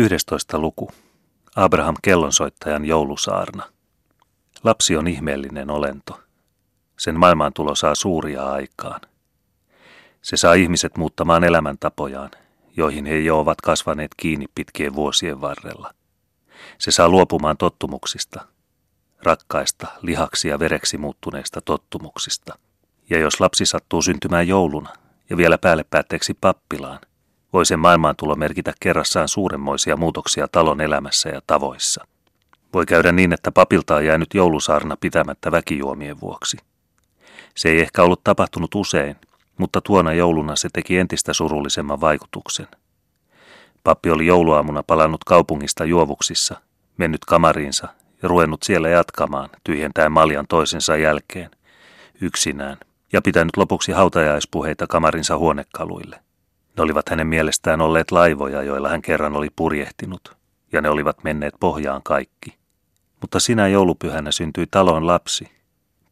11. luku. Abraham kellonsoittajan joulusaarna. Lapsi on ihmeellinen olento. Sen maailmaantulo saa suuria aikaan. Se saa ihmiset muuttamaan elämäntapojaan, joihin he jo ovat kasvaneet kiinni pitkien vuosien varrella. Se saa luopumaan tottumuksista, rakkaista, lihaksi ja vereksi muuttuneista tottumuksista. Ja jos lapsi sattuu syntymään jouluna ja vielä päälle päätteeksi pappilaan, voi sen maailmaantulo merkitä kerrassaan suuremmoisia muutoksia talon elämässä ja tavoissa. Voi käydä niin, että papilta on jäänyt joulusaarna pitämättä väkijuomien vuoksi. Se ei ehkä ollut tapahtunut usein, mutta tuona jouluna se teki entistä surullisemman vaikutuksen. Pappi oli jouluaamuna palannut kaupungista juovuksissa, mennyt kamariinsa ja ruvennut siellä jatkamaan, tyhjentäen maljan toisensa jälkeen, yksinään, ja pitänyt lopuksi hautajaispuheita kamarinsa huonekaluille. Ne olivat hänen mielestään olleet laivoja, joilla hän kerran oli purjehtinut, ja ne olivat menneet pohjaan kaikki. Mutta sinä joulupyhänä syntyi talon lapsi,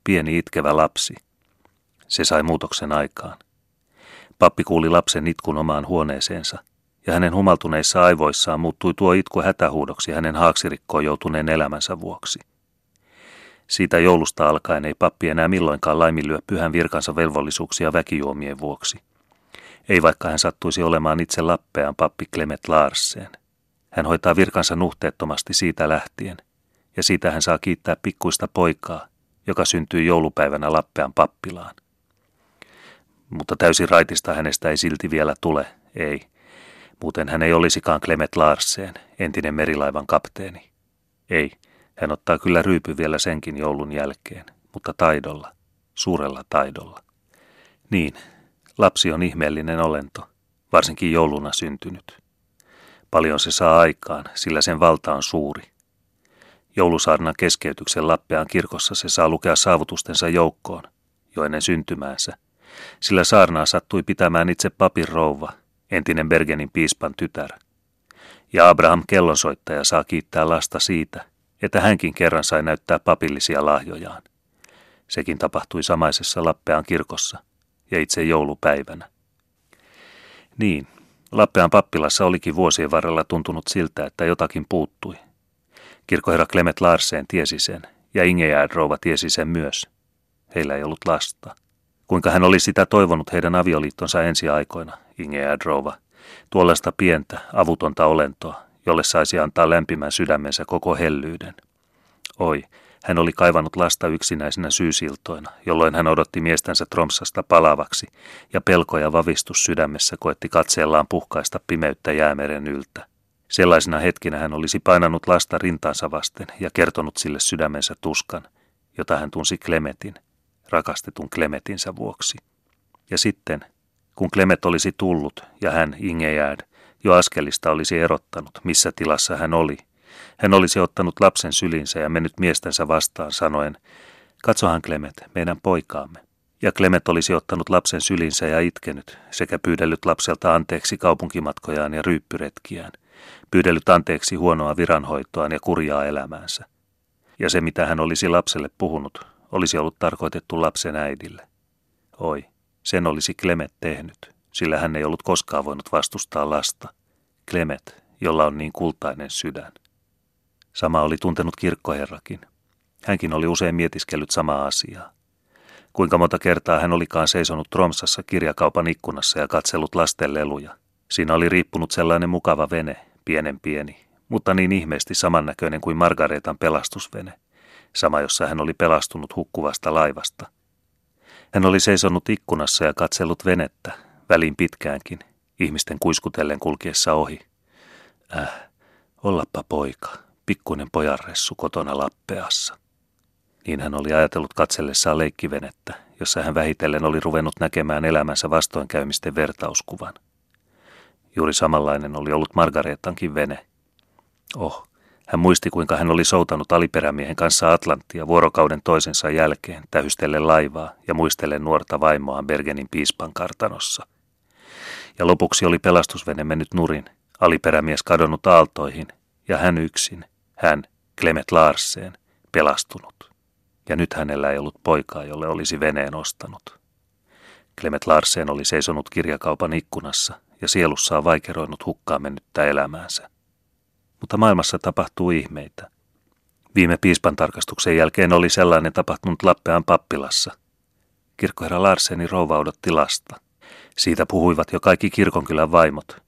pieni itkevä lapsi. Se sai muutoksen aikaan. Pappi kuuli lapsen itkun omaan huoneeseensa, ja hänen humaltuneissa aivoissaan muuttui tuo itku hätähuudoksi hänen haaksirikkoon joutuneen elämänsä vuoksi. Siitä joulusta alkaen ei pappi enää milloinkaan laiminlyö pyhän virkansa velvollisuuksia väkijuomien vuoksi. Ei vaikka hän sattuisi olemaan itse Lappean pappi Clement Larsen. Hän hoitaa virkansa nuhteettomasti siitä lähtien, ja siitä hän saa kiittää pikkuista poikaa, joka syntyy joulupäivänä Lappean pappilaan. Mutta täysin raitista hänestä ei silti vielä tule, ei. Muuten hän ei olisikaan Clement Larsen, entinen merilaivan kapteeni. Ei, hän ottaa kyllä ryypy vielä senkin joulun jälkeen, mutta taidolla, suurella taidolla. Niin, Lapsi on ihmeellinen olento, varsinkin jouluna syntynyt. Paljon se saa aikaan, sillä sen valta on suuri. Joulusaarnan keskeytyksen Lappean kirkossa se saa lukea saavutustensa joukkoon, jo ennen syntymäänsä, sillä saarnaa sattui pitämään itse papin rouva, entinen Bergenin piispan tytär. Ja Abraham kellonsoittaja saa kiittää lasta siitä, että hänkin kerran sai näyttää papillisia lahjojaan. Sekin tapahtui samaisessa Lappean kirkossa, ja itse joulupäivänä. Niin, Lappean pappilassa olikin vuosien varrella tuntunut siltä, että jotakin puuttui. Kirkkoherra Clement Larsen tiesi sen, ja Ingejaard rouva tiesi sen myös. Heillä ei ollut lasta. Kuinka hän oli sitä toivonut heidän avioliittonsa ensi aikoina, Ingejaard rouva, tuollaista pientä, avutonta olentoa, jolle saisi antaa lämpimän sydämensä koko hellyyden. Oi, hän oli kaivannut lasta yksinäisenä syysiltoina, jolloin hän odotti miestänsä Tromsasta palavaksi, ja pelko ja vavistus sydämessä koetti katseellaan puhkaista pimeyttä jäämeren yltä. Sellaisena hetkinä hän olisi painanut lasta rintaansa vasten ja kertonut sille sydämensä tuskan, jota hän tunsi Klemetin, rakastetun Klemetinsä vuoksi. Ja sitten, kun Klemet olisi tullut ja hän, Ingejärd, jo askelista olisi erottanut, missä tilassa hän oli, hän olisi ottanut lapsen sylinsä ja mennyt miestänsä vastaan sanoen, katsohan Klemet, meidän poikaamme. Ja Klemet olisi ottanut lapsen sylinsä ja itkenyt, sekä pyydellyt lapselta anteeksi kaupunkimatkojaan ja ryyppyretkiään, pyydellyt anteeksi huonoa viranhoitoaan ja kurjaa elämäänsä. Ja se, mitä hän olisi lapselle puhunut, olisi ollut tarkoitettu lapsen äidille. Oi, sen olisi Klemet tehnyt, sillä hän ei ollut koskaan voinut vastustaa lasta. Klemet, jolla on niin kultainen sydän. Sama oli tuntenut kirkkoherrakin. Hänkin oli usein mietiskellyt samaa asiaa. Kuinka monta kertaa hän olikaan seisonut Tromsassa kirjakaupan ikkunassa ja katsellut lasten leluja. Siinä oli riippunut sellainen mukava vene, pienen pieni, mutta niin ihmeesti samannäköinen kuin Margaretan pelastusvene, sama jossa hän oli pelastunut hukkuvasta laivasta. Hän oli seisonut ikkunassa ja katsellut venettä, väliin pitkäänkin, ihmisten kuiskutellen kulkiessa ohi. Äh, ollappa poika, pikkuinen pojarressu kotona Lappeassa. Niin hän oli ajatellut katsellessaan leikkivenettä, jossa hän vähitellen oli ruvennut näkemään elämänsä vastoinkäymisten vertauskuvan. Juuri samanlainen oli ollut Margaretankin vene. Oh, hän muisti kuinka hän oli soutanut aliperämiehen kanssa Atlanttia vuorokauden toisensa jälkeen tähystellen laivaa ja muistellen nuorta vaimoaan Bergenin piispan kartanossa. Ja lopuksi oli pelastusvene mennyt nurin, aliperämies kadonnut aaltoihin ja hän yksin – hän, Clement Larsen, pelastunut. Ja nyt hänellä ei ollut poikaa, jolle olisi veneen ostanut. Clement Larsen oli seisonut kirjakaupan ikkunassa ja sielussaan vaikeroinut hukkaan mennyttä elämäänsä. Mutta maailmassa tapahtuu ihmeitä. Viime piispan tarkastuksen jälkeen oli sellainen tapahtunut Lappean pappilassa. Kirkkoherra Larseni rouva odotti lasta. Siitä puhuivat jo kaikki kirkonkylän vaimot.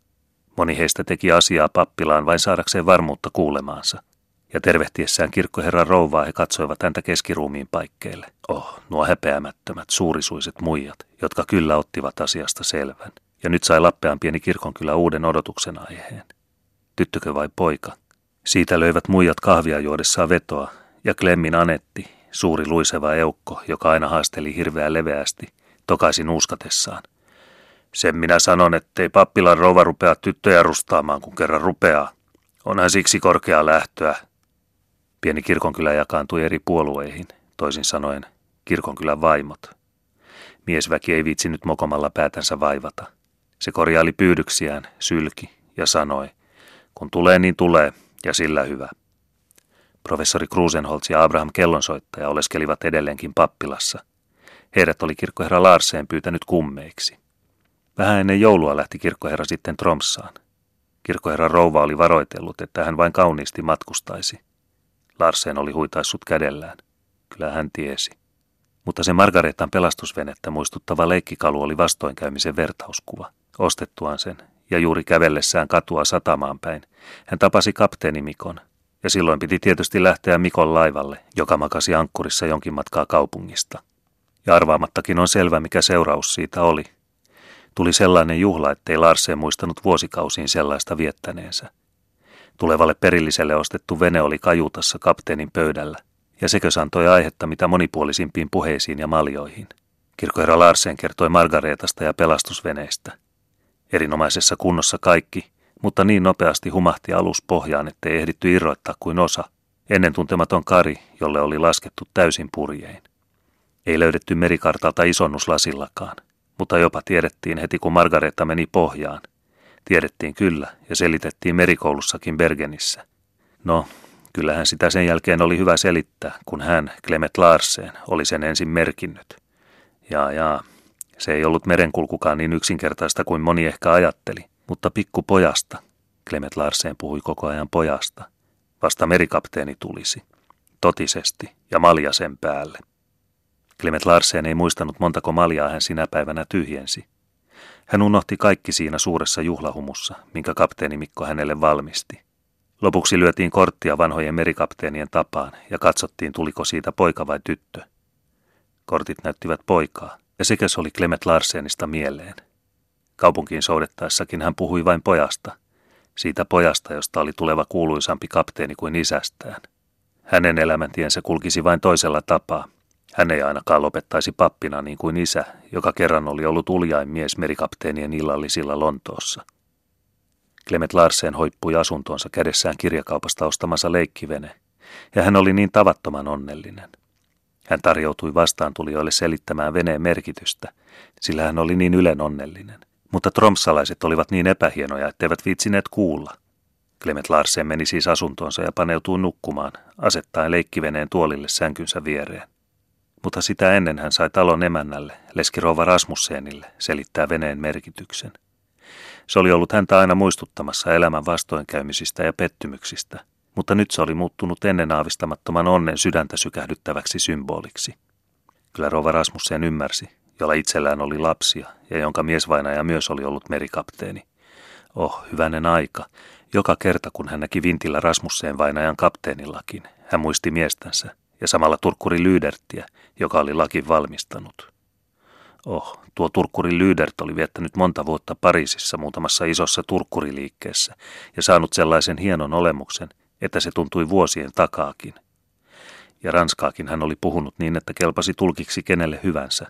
Moni heistä teki asiaa pappilaan vain saadakseen varmuutta kuulemaansa. Ja tervehtiessään kirkkoherran rouvaa he katsoivat häntä keskiruumiin paikkeille. Oh, nuo häpeämättömät, suurisuiset muijat, jotka kyllä ottivat asiasta selvän. Ja nyt sai Lappean pieni kirkonkylä uuden odotuksen aiheen. Tyttökö vai poika? Siitä löivät muijat kahvia juodessaan vetoa, ja Klemmin Anetti, suuri luiseva eukko, joka aina haasteli hirveä leveästi, tokaisi nuuskatessaan. Sen minä sanon, ettei pappilan rouva rupea tyttöjä rustaamaan, kun kerran rupeaa. Onhan siksi korkea lähtöä. Pieni kirkonkylä jakaantui eri puolueihin, toisin sanoen kirkonkylän vaimot. Miesväki ei viitsinyt mokomalla päätänsä vaivata. Se korjaili pyydyksiään, sylki ja sanoi, kun tulee niin tulee, ja sillä hyvä. Professori Krusenholz ja Abraham Kellonsoittaja oleskelivat edelleenkin pappilassa. Heidät oli kirkkoherra Larseen pyytänyt kummeiksi. Vähän ennen joulua lähti kirkkoherra sitten Tromsaan. Kirkkoherra rouva oli varoitellut, että hän vain kauniisti matkustaisi. Larsen oli huitaissut kädellään. Kyllä hän tiesi. Mutta se Margaretan pelastusvenettä muistuttava leikkikalu oli vastoinkäymisen vertauskuva. Ostettuaan sen ja juuri kävellessään katua satamaan päin, hän tapasi kapteeni Mikon, ja silloin piti tietysti lähteä Mikon laivalle, joka makasi ankkurissa jonkin matkaa kaupungista. Ja arvaamattakin on selvä, mikä seuraus siitä oli. Tuli sellainen juhla, ettei Larsen muistanut vuosikausiin sellaista viettäneensä. Tulevalle perilliselle ostettu vene oli kajutassa kapteenin pöydällä, ja sekös antoi aihetta mitä monipuolisimpiin puheisiin ja maljoihin. Kirkkoherra Larsen kertoi Margaretasta ja pelastusveneistä – Erinomaisessa kunnossa kaikki, mutta niin nopeasti humahti alus pohjaan, ettei ehditty irroittaa kuin osa. Ennen tuntematon kari, jolle oli laskettu täysin purjein. Ei löydetty merikartalta isonnuslasillakaan, mutta jopa tiedettiin heti kun Margareta meni pohjaan. Tiedettiin kyllä ja selitettiin merikoulussakin Bergenissä. No, kyllähän sitä sen jälkeen oli hyvä selittää, kun hän, Clement Larsen, oli sen ensin merkinnyt. Jaa, jaa, se ei ollut merenkulkukaan niin yksinkertaista kuin moni ehkä ajatteli, mutta pikkupojasta, Clement Larsen puhui koko ajan pojasta, vasta merikapteeni tulisi, totisesti ja malja sen päälle. Clement Larsen ei muistanut montako maljaa hän sinä päivänä tyhjensi. Hän unohti kaikki siinä suuressa juhlahumussa, minkä kapteeni Mikko hänelle valmisti. Lopuksi lyötiin korttia vanhojen merikapteenien tapaan ja katsottiin tuliko siitä poika vai tyttö. Kortit näyttivät poikaa, ja sekä se oli Clement Larsenista mieleen. Kaupunkiin soudettaessakin hän puhui vain pojasta, siitä pojasta, josta oli tuleva kuuluisampi kapteeni kuin isästään. Hänen elämäntiensä kulkisi vain toisella tapaa. Hän ei ainakaan lopettaisi pappina niin kuin isä, joka kerran oli ollut uljain mies merikapteenien illallisilla Lontoossa. Clement Larsen hoippui asuntoonsa kädessään kirjakaupasta ostamansa leikkivene, ja hän oli niin tavattoman onnellinen. Hän tarjoutui vastaantulijoille selittämään veneen merkitystä, sillä hän oli niin ylen onnellinen. Mutta tromsalaiset olivat niin epähienoja, etteivät viitsineet kuulla. Clement Larsen meni siis asuntoonsa ja paneutui nukkumaan, asettaen leikkiveneen tuolille sänkynsä viereen. Mutta sitä ennen hän sai talon emännälle, Leskirova Rasmussenille, selittää veneen merkityksen. Se oli ollut häntä aina muistuttamassa elämän vastoinkäymisistä ja pettymyksistä – mutta nyt se oli muuttunut ennen aavistamattoman onnen sydäntä sykähdyttäväksi symboliksi. Kyllä Rova Rasmussen ymmärsi, jolla itsellään oli lapsia ja jonka miesvainaja myös oli ollut merikapteeni. Oh, hyvänen aika. Joka kerta kun hän näki vintillä Rasmussen vainajan kapteenillakin, hän muisti miestänsä ja samalla Turkkuri Lydertiä, joka oli lakin valmistanut. Oh, tuo Turkkuri Lydert oli viettänyt monta vuotta Pariisissa muutamassa isossa turkkuriliikkeessä ja saanut sellaisen hienon olemuksen, että se tuntui vuosien takaakin. Ja ranskaakin hän oli puhunut niin, että kelpasi tulkiksi kenelle hyvänsä.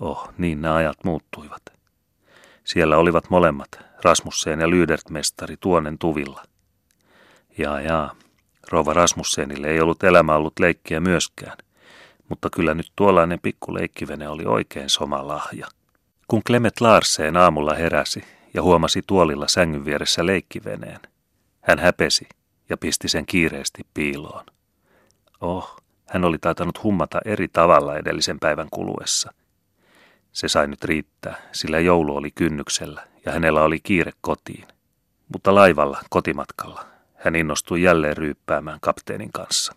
Oh, niin nämä ajat muuttuivat. Siellä olivat molemmat, Rasmussen ja Lydert-mestari tuonen tuvilla. Jaa, jaa, rouva Rasmussenille ei ollut elämä ollut leikkiä myöskään, mutta kyllä nyt tuollainen pikku leikkivene oli oikein soma lahja. Kun Clement Larsen aamulla heräsi ja huomasi tuolilla sängyn vieressä leikkiveneen, hän häpesi – ja pisti sen kiireesti piiloon. Oh, hän oli taitanut hummata eri tavalla edellisen päivän kuluessa. Se sai nyt riittää, sillä joulu oli kynnyksellä ja hänellä oli kiire kotiin. Mutta laivalla, kotimatkalla, hän innostui jälleen ryyppäämään kapteenin kanssa.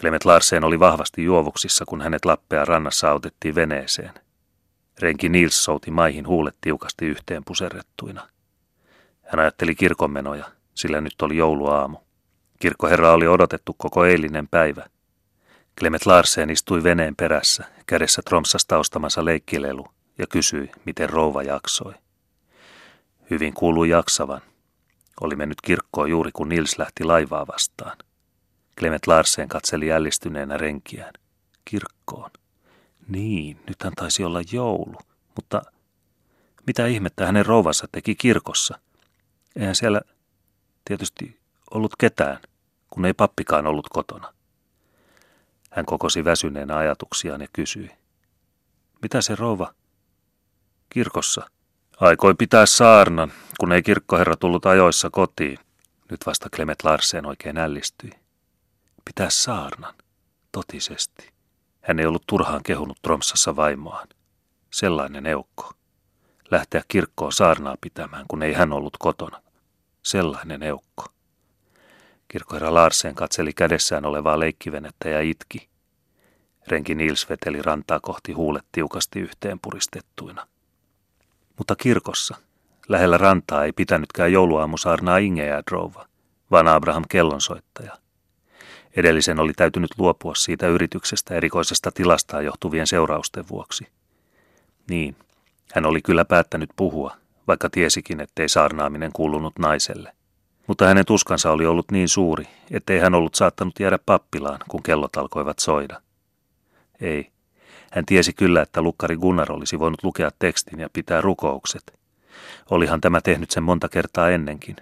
Clement Larsen oli vahvasti juovuksissa, kun hänet Lappea rannassa autettiin veneeseen. Renki Nils souti maihin huulet tiukasti yhteen puserrettuina. Hän ajatteli kirkonmenoja, sillä nyt oli jouluaamu. Kirkkoherra oli odotettu koko eilinen päivä. Clement Larsen istui veneen perässä, kädessä Tromsasta ostamansa leikkilelu, ja kysyi, miten rouva jaksoi. Hyvin kuului jaksavan. Oli mennyt kirkkoon juuri kun Nils lähti laivaa vastaan. Clement Larsen katseli jällistyneenä renkiään. Kirkkoon. Niin, nythän taisi olla joulu, mutta mitä ihmettä hänen rouvansa teki kirkossa? Eihän siellä tietysti ollut ketään, kun ei pappikaan ollut kotona. Hän kokosi väsyneenä ajatuksiaan ja kysyi. Mitä se rouva? Kirkossa. Aikoi pitää saarnan, kun ei kirkkoherra tullut ajoissa kotiin. Nyt vasta Clement Larsen oikein ällistyi. Pitää saarnan. Totisesti. Hän ei ollut turhaan kehunut Tromsassa vaimoaan. Sellainen eukko. Lähteä kirkkoon saarnaa pitämään, kun ei hän ollut kotona. Sellainen eukko. Kirkkoherra Larsen katseli kädessään olevaa leikkivenettä ja itki. Renki Nils veteli rantaa kohti huulet tiukasti yhteen puristettuina. Mutta kirkossa, lähellä rantaa ei pitänytkään jouluaamusaarnaa Ingeä Drova, vaan Abraham kellonsoittaja. Edellisen oli täytynyt luopua siitä yrityksestä erikoisesta tilastaan johtuvien seurausten vuoksi. Niin, hän oli kyllä päättänyt puhua, vaikka tiesikin, ettei saarnaaminen kuulunut naiselle. Mutta hänen tuskansa oli ollut niin suuri, ettei hän ollut saattanut jäädä pappilaan, kun kellot alkoivat soida. Ei. Hän tiesi kyllä, että lukkari Gunnar olisi voinut lukea tekstin ja pitää rukoukset. Olihan tämä tehnyt sen monta kertaa ennenkin.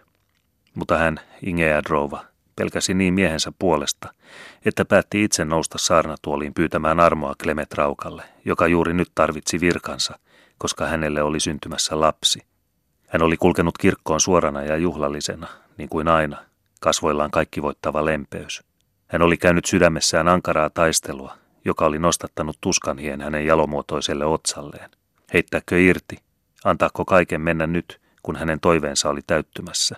Mutta hän, Ingeä Drova, pelkäsi niin miehensä puolesta, että päätti itse nousta saarnatuoliin pyytämään armoa Klemet Raukalle, joka juuri nyt tarvitsi virkansa, koska hänelle oli syntymässä lapsi. Hän oli kulkenut kirkkoon suorana ja juhlallisena, niin kuin aina, kasvoillaan kaikki voittava lempeys. Hän oli käynyt sydämessään ankaraa taistelua, joka oli nostattanut tuskanhien hänen jalomuotoiselle otsalleen. Heittääkö irti? Antaako kaiken mennä nyt, kun hänen toiveensa oli täyttymässä?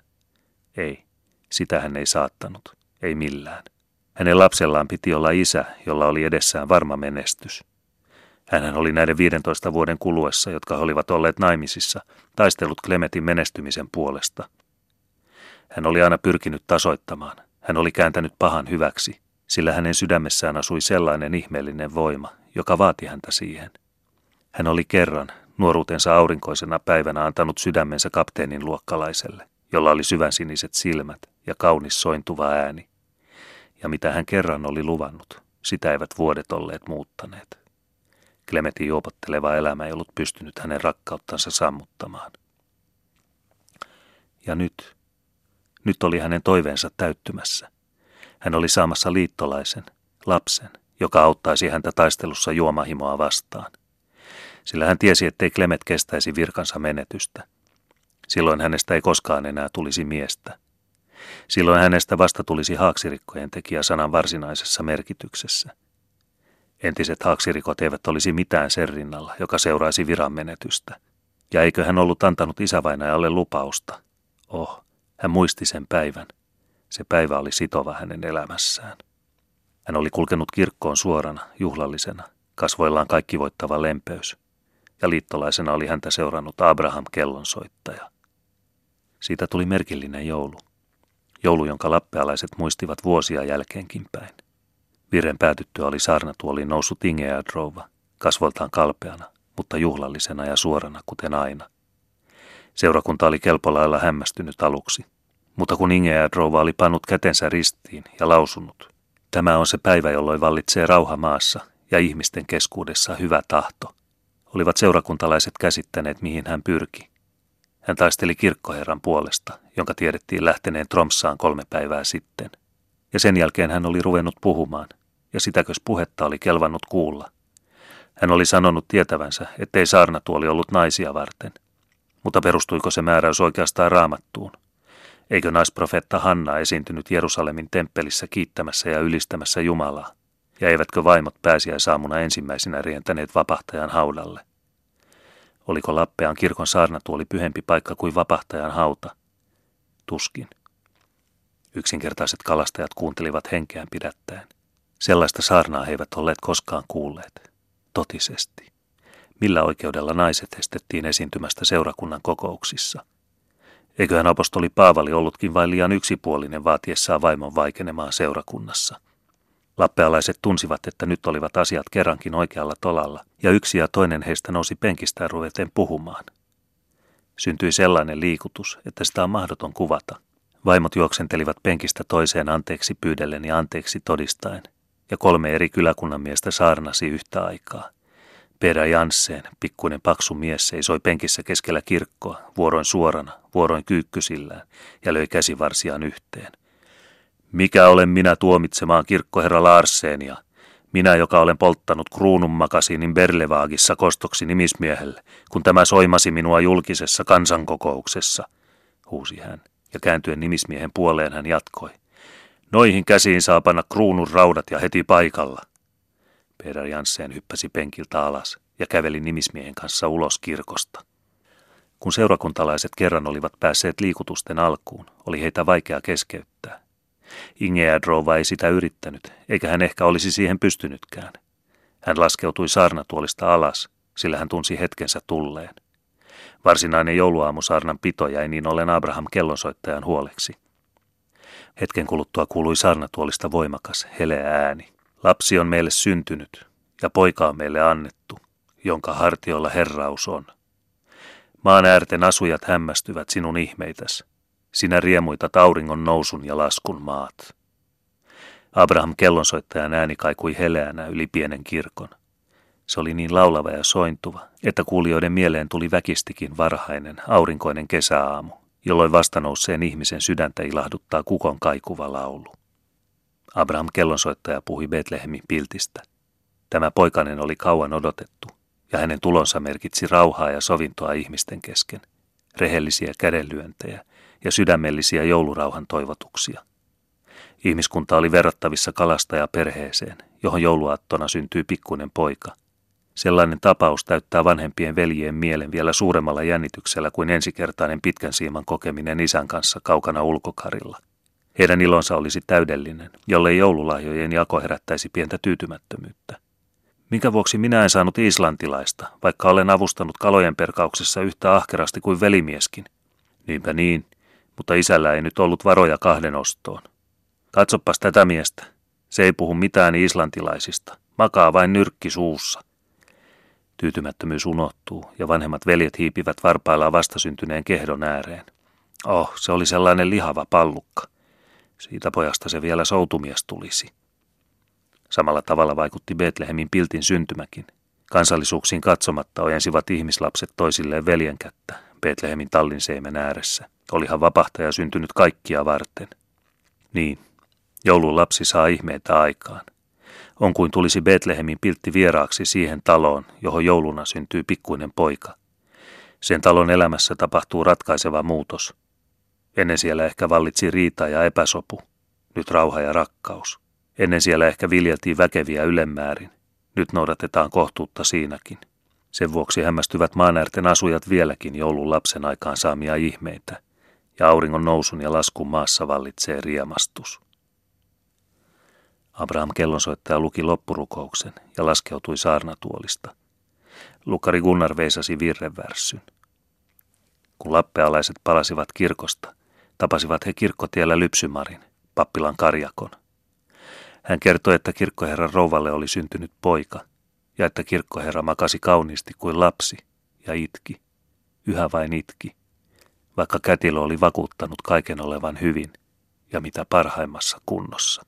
Ei, sitä hän ei saattanut, ei millään. Hänen lapsellaan piti olla isä, jolla oli edessään varma menestys. Hänhän oli näiden 15 vuoden kuluessa, jotka olivat olleet naimisissa, taistellut Klemetin menestymisen puolesta. Hän oli aina pyrkinyt tasoittamaan. Hän oli kääntänyt pahan hyväksi, sillä hänen sydämessään asui sellainen ihmeellinen voima, joka vaati häntä siihen. Hän oli kerran, nuoruutensa aurinkoisena päivänä antanut sydämensä kapteenin luokkalaiselle, jolla oli syvänsiniset silmät ja kaunis sointuva ääni. Ja mitä hän kerran oli luvannut, sitä eivät vuodet olleet muuttaneet. Klemetin juopotteleva elämä ei ollut pystynyt hänen rakkauttansa sammuttamaan. Ja nyt, nyt oli hänen toiveensa täyttymässä. Hän oli saamassa liittolaisen, lapsen, joka auttaisi häntä taistelussa juomahimoa vastaan. Sillä hän tiesi, ettei Klemet kestäisi virkansa menetystä. Silloin hänestä ei koskaan enää tulisi miestä. Silloin hänestä vasta tulisi haaksirikkojen tekijä sanan varsinaisessa merkityksessä. Entiset haaksirikot eivät olisi mitään sen rinnalla, joka seuraisi viran menetystä. Ja eikö hän ollut antanut isävainajalle lupausta? Oh, hän muisti sen päivän. Se päivä oli sitova hänen elämässään. Hän oli kulkenut kirkkoon suorana, juhlallisena, kasvoillaan kaikki voittava lempeys. Ja liittolaisena oli häntä seurannut Abraham kellonsoittaja. Siitä tuli merkillinen joulu. Joulu, jonka lappealaiset muistivat vuosia jälkeenkin päin. Viren päätyttyä oli saarnatuoliin noussut Ingeä Drova, kasvoltaan kalpeana, mutta juhlallisena ja suorana kuten aina. Seurakunta oli kelpolailla hämmästynyt aluksi, mutta kun Ingeä Drova oli pannut kätensä ristiin ja lausunut, tämä on se päivä, jolloin vallitsee rauha maassa ja ihmisten keskuudessa hyvä tahto, olivat seurakuntalaiset käsittäneet, mihin hän pyrki. Hän taisteli kirkkoherran puolesta, jonka tiedettiin lähteneen Tromsaan kolme päivää sitten. Ja sen jälkeen hän oli ruvennut puhumaan, ja sitäkös puhetta oli kelvannut kuulla. Hän oli sanonut tietävänsä, ettei saarnatuoli ollut naisia varten. Mutta perustuiko se määräys oikeastaan raamattuun? Eikö naisprofetta Hanna esiintynyt Jerusalemin temppelissä kiittämässä ja ylistämässä Jumalaa? Ja eivätkö vaimot pääsiäisaamuna ensimmäisenä rientäneet vapahtajan haudalle? Oliko Lappean kirkon saarnatuoli pyhempi paikka kuin vapahtajan hauta? Tuskin. Yksinkertaiset kalastajat kuuntelivat henkeään pidättäen. Sellaista saarnaa he eivät olleet koskaan kuulleet. Totisesti. Millä oikeudella naiset estettiin esiintymästä seurakunnan kokouksissa? Eiköhän apostoli Paavali ollutkin vain liian yksipuolinen vaatiessaan vaimon vaikenemaan seurakunnassa. Lappealaiset tunsivat, että nyt olivat asiat kerrankin oikealla tolalla, ja yksi ja toinen heistä nousi penkistään ruveten puhumaan. Syntyi sellainen liikutus, että sitä on mahdoton kuvata. Vaimot juoksentelivat penkistä toiseen anteeksi pyydellen ja anteeksi todistaen, ja kolme eri kyläkunnan miestä saarnasi yhtä aikaa. Perä Jansseen, pikkuinen paksu mies, seisoi penkissä keskellä kirkkoa, vuoroin suorana, vuoroin kyykkysillään, ja löi käsivarsiaan yhteen. Mikä olen minä tuomitsemaan kirkkoherra Larsenia, minä, joka olen polttanut kruunun makasiinin Berlevaagissa kostoksi nimismiehelle, kun tämä soimasi minua julkisessa kansankokouksessa, huusi hän, ja kääntyen nimismiehen puoleen hän jatkoi. Noihin käsiin saa panna kruunun raudat ja heti paikalla. Peter Janssen hyppäsi penkiltä alas ja käveli nimismiehen kanssa ulos kirkosta. Kun seurakuntalaiset kerran olivat päässeet liikutusten alkuun, oli heitä vaikea keskeyttää. Ingeadrova ei sitä yrittänyt, eikä hän ehkä olisi siihen pystynytkään. Hän laskeutui saarnatuolista alas, sillä hän tunsi hetkensä tulleen. Varsinainen jouluaamu saarnan pito jäi niin ollen Abraham kellonsoittajan huoleksi. Hetken kuluttua kuului saarnatuolista voimakas, heleä ääni. Lapsi on meille syntynyt, ja poika on meille annettu, jonka hartiolla herraus on. Maan äärten asujat hämmästyvät sinun ihmeitäsi sinä riemuita tauringon nousun ja laskun maat. Abraham kellonsoittajan ääni kaikui heleänä yli pienen kirkon. Se oli niin laulava ja sointuva, että kuulijoiden mieleen tuli väkistikin varhainen, aurinkoinen kesäaamu, jolloin vastanousseen ihmisen sydäntä ilahduttaa kukon kaikuva laulu. Abraham kellonsoittaja puhui Betlehemin piltistä. Tämä poikainen oli kauan odotettu, ja hänen tulonsa merkitsi rauhaa ja sovintoa ihmisten kesken, rehellisiä kädenlyöntejä – ja sydämellisiä joulurauhan toivotuksia. Ihmiskunta oli verrattavissa kalastajaperheeseen, johon jouluaattona syntyy pikkuinen poika. Sellainen tapaus täyttää vanhempien veljien mielen vielä suuremmalla jännityksellä kuin ensikertainen pitkän siiman kokeminen isän kanssa kaukana ulkokarilla. Heidän ilonsa olisi täydellinen, jollei joululahjojen jako herättäisi pientä tyytymättömyyttä. Minkä vuoksi minä en saanut islantilaista, vaikka olen avustanut kalojen perkauksessa yhtä ahkerasti kuin velimieskin? Niinpä niin, mutta isällä ei nyt ollut varoja kahden ostoon. Katsopas tätä miestä. Se ei puhu mitään islantilaisista. Makaa vain nyrkki suussa. Tyytymättömyys unohtuu ja vanhemmat veljet hiipivät varpaillaan vastasyntyneen kehdon ääreen. Oh, se oli sellainen lihava pallukka. Siitä pojasta se vielä soutumies tulisi. Samalla tavalla vaikutti Betlehemin piltin syntymäkin. Kansallisuuksiin katsomatta ojensivat ihmislapset toisilleen veljen kättä Betlehemin tallinseimen ääressä. Olihan vapahtaja syntynyt kaikkia varten. Niin, joulun lapsi saa ihmeitä aikaan. On kuin tulisi Betlehemin piltti vieraaksi siihen taloon, johon jouluna syntyy pikkuinen poika. Sen talon elämässä tapahtuu ratkaiseva muutos. Ennen siellä ehkä vallitsi riita ja epäsopu, nyt rauha ja rakkaus. Ennen siellä ehkä viljeltiin väkeviä ylemmäärin, nyt noudatetaan kohtuutta siinäkin. Sen vuoksi hämmästyvät maanäärten asujat vieläkin joulun lapsen aikaan saamia ihmeitä ja auringon nousun ja laskun maassa vallitsee riemastus. Abraham kellonsoittaja luki loppurukouksen ja laskeutui saarnatuolista. Lukari Gunnar veisasi virrevärssyn. Kun lappealaiset palasivat kirkosta, tapasivat he kirkkotiellä Lypsymarin, pappilan karjakon. Hän kertoi, että kirkkoherran rouvalle oli syntynyt poika, ja että kirkkoherra makasi kauniisti kuin lapsi, ja itki, yhä vain itki vaikka kätilö oli vakuuttanut kaiken olevan hyvin ja mitä parhaimmassa kunnossa.